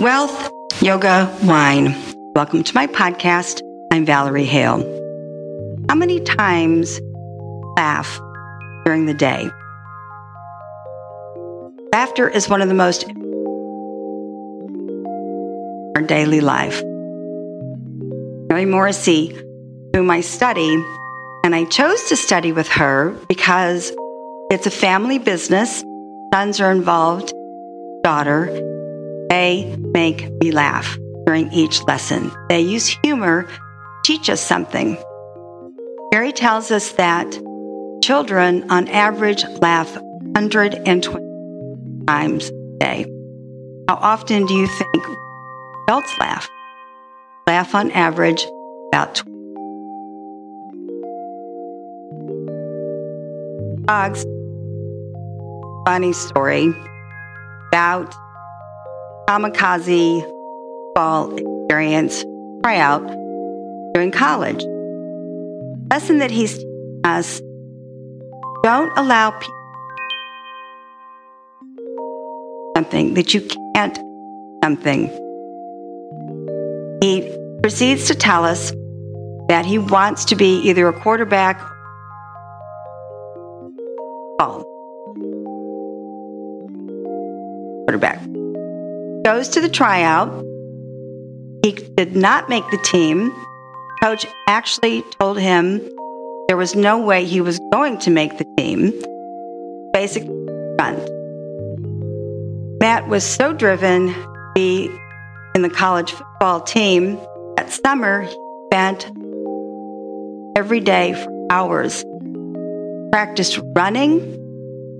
Wealth, yoga, wine. Welcome to my podcast. I'm Valerie Hale. How many times laugh during the day? Laughter is one of the most our daily life. Mary Morrissey, whom I study, and I chose to study with her because it's a family business. Sons are involved, daughter. They make me laugh during each lesson. They use humor to teach us something. Mary tells us that children on average laugh 120 times a day. How often do you think adults laugh? Laugh on average about 20. Dogs. Funny story about kamikaze ball experience tryout during college. Lesson that he's teaching us don't allow people something that you can't something. He proceeds to tell us that he wants to be either a quarterback or ball. Quarterback. Goes to the tryout. He did not make the team. Coach actually told him there was no way he was going to make the team. Basic front. Matt was so driven to be in the college football team that summer he spent every day for hours. Practiced running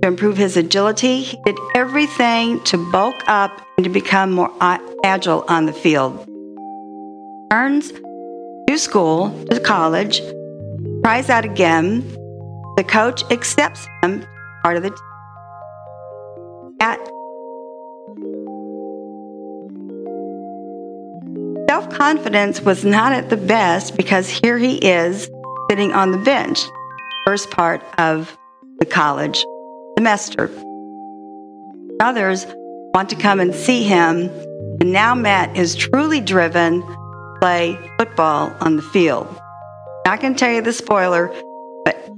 to improve his agility. He did everything to bulk up and to become more agile on the field. Turns to school, to college, tries out again. The coach accepts him part of the team. Self confidence was not at the best because here he is sitting on the bench, first part of the college semester. Others want to come and see him, and now Matt is truly driven to play football on the field. Going to tell you the spoiler, but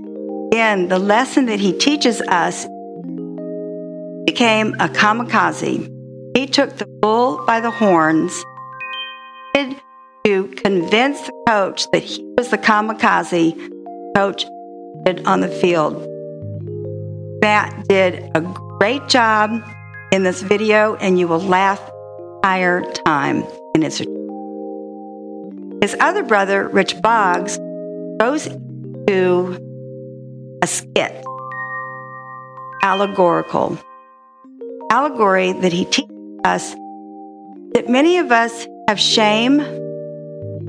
again, the lesson that he teaches us became a kamikaze. He took the bull by the horns to convince the coach that he was the kamikaze coach on the field. Matt did a great job in this video, and you will laugh entire time. And it's his other brother, Rich Boggs, goes to a skit, allegorical allegory that he teaches us that many of us have shame,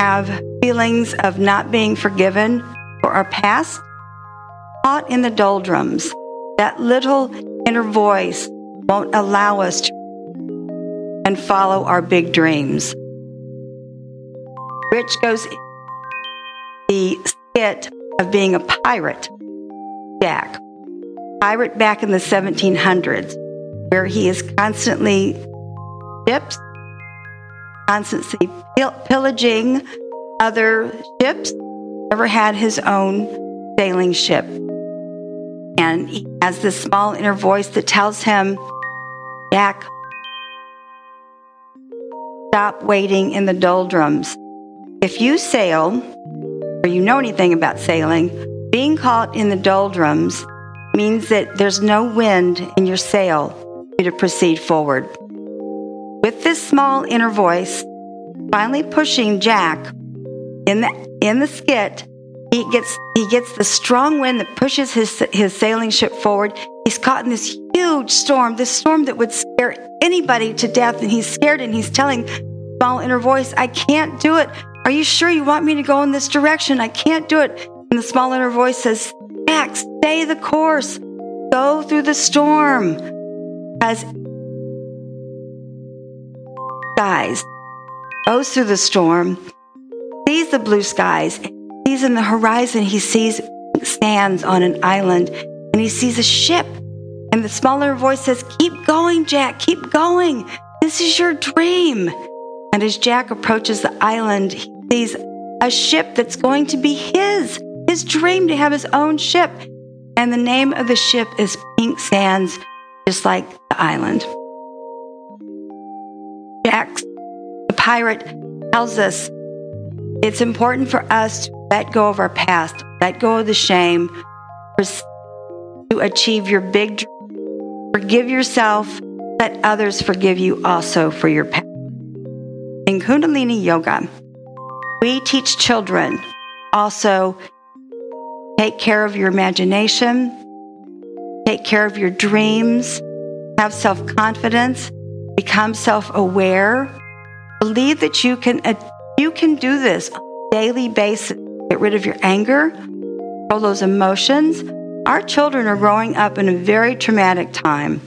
have feelings of not being forgiven for our past, caught in the doldrums. That little inner voice won't allow us to and follow our big dreams. Rich goes the skit of being a pirate, Jack, pirate back in the 1700s, where he is constantly ships constantly pillaging other ships, never had his own sailing ship. And he has this small inner voice that tells him, Jack, stop waiting in the doldrums. If you sail, or you know anything about sailing, being caught in the doldrums means that there's no wind in your sail to proceed forward. With this small inner voice finally pushing Jack in the in the skit, he gets he gets the strong wind that pushes his his sailing ship forward. He's caught in this huge storm, this storm that would scare anybody to death, and he's scared and he's telling small inner voice, I can't do it. Are you sure you want me to go in this direction? I can't do it. And the small inner voice says, Jack, stay the course. Go through the storm. As skies, goes through the storm, sees the blue skies, sees in the horizon, he sees stands on an island, and he sees a ship. And the smaller voice says, Keep going, Jack, keep going. This is your dream. And as Jack approaches the island, he sees a ship that's going to be his, his dream to have his own ship. And the name of the ship is Pink Sands, just like the island. Jack, the pirate, tells us it's important for us to let go of our past, let go of the shame, to achieve your big dream. Forgive yourself, let others forgive you also for your past. In Kundalini Yoga, we teach children also take care of your imagination, take care of your dreams, have self confidence, become self aware, believe that you can, uh, you can do this on a daily basis. Get rid of your anger, control those emotions. Our children are growing up in a very traumatic time.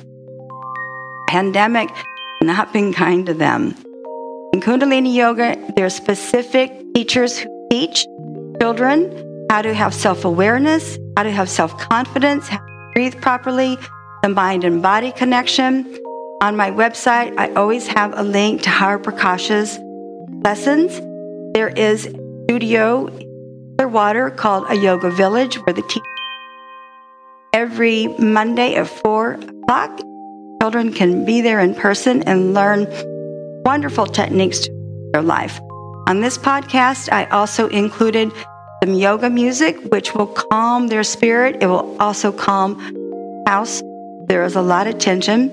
Pandemic not been kind to them. In Kundalini Yoga, there are specific teachers who teach children how to have self awareness, how to have self confidence, how to breathe properly, the mind and body connection. On my website, I always have a link to Hari Prakaash's lessons. There is a studio in Clearwater called a Yoga Village where the teacher every Monday at 4 o'clock. Children can be there in person and learn wonderful techniques to their life. On this podcast, I also included some yoga music, which will calm their spirit. It will also calm house. There is a lot of tension.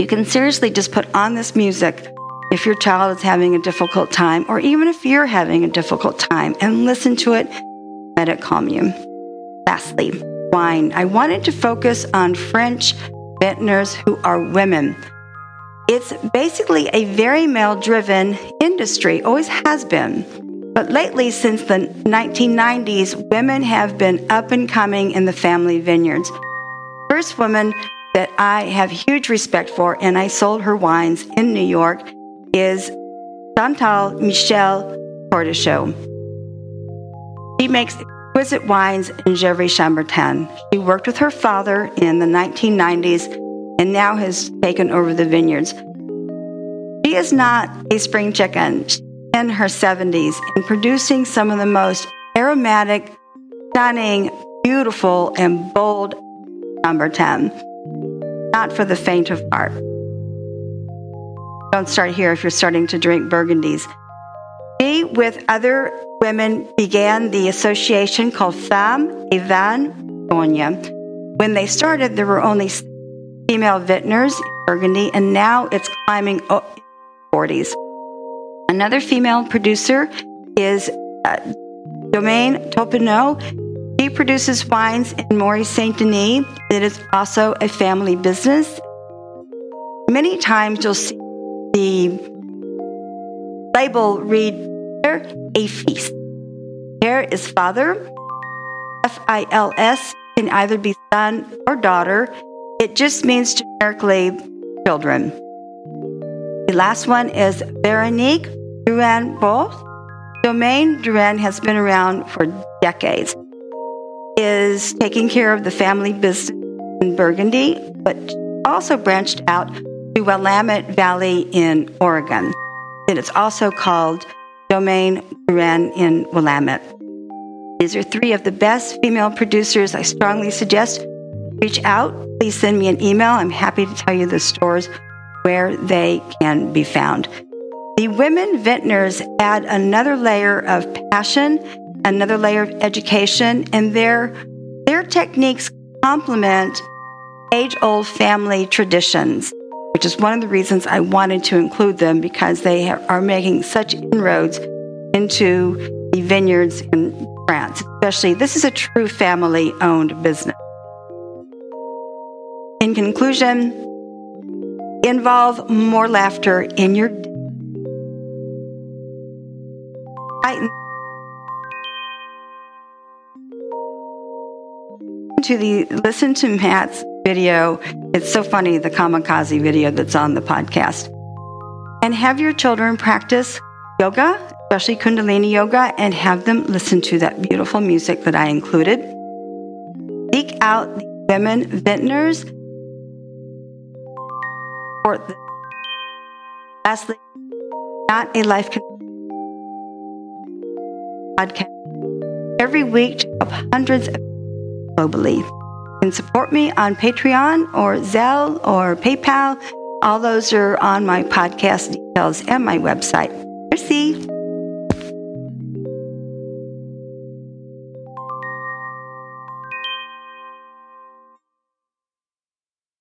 You can seriously just put on this music if your child is having a difficult time, or even if you're having a difficult time, and listen to it, let it calm you. Lastly, wine. I wanted to focus on French vintners who are women. It's basically a very male driven industry, always has been. But lately, since the 1990s, women have been up and coming in the family vineyards. First woman that I have huge respect for, and I sold her wines in New York, is Chantal Michel Tortochot. She makes exquisite wines in Gevrey Chambertin. She worked with her father in the 1990s and now has taken over the vineyards. She is not a spring chicken. She's in her 70s and producing some of the most aromatic, stunning, beautiful, and bold Chambertin not for the faint of heart. Don't start here if you're starting to drink Burgundies. She, with other women, began the association called Femmes et Vins Bourgogne. When they started, there were only female vintners in Burgundy, and now it's climbing 40s. Another female producer is uh, Domaine Taupenot, She produces wines in Morey Saint Denis. It is also a family business. Many times you'll see the Bible read a feast. Here is father. F I L S can either be son or daughter. It just means generically children. The last one is Veronique Drouhin Boss. Domaine Drouhin has been around for decades is taking care of the family business in Burgundy, but also branched out to Willamette Valley in Oregon. And It is also called Domaine Drouhin in Willamette. These are three of the best female producers. I strongly suggest reach out. Please send me an email. I'm happy to tell you the stores where they can be found. The women vintners add another layer of passion another layer of education, and their, their techniques complement age old family traditions, which is one of the reasons I wanted to include them because they are making such inroads into the vineyards in France, especially. This is a true family owned business. In conclusion, involve more laughter in your to the listen to Matt's video. It's so funny, the kamikaze video that's on the podcast. And have your children practice yoga, especially Kundalini yoga, and have them listen to that beautiful music that I included. Seek out the women vintners for the Lastly, not a life podcast every week hundreds of globally. Support me on Patreon or Zelle or PayPal. All those are on my podcast details and my website. Merci.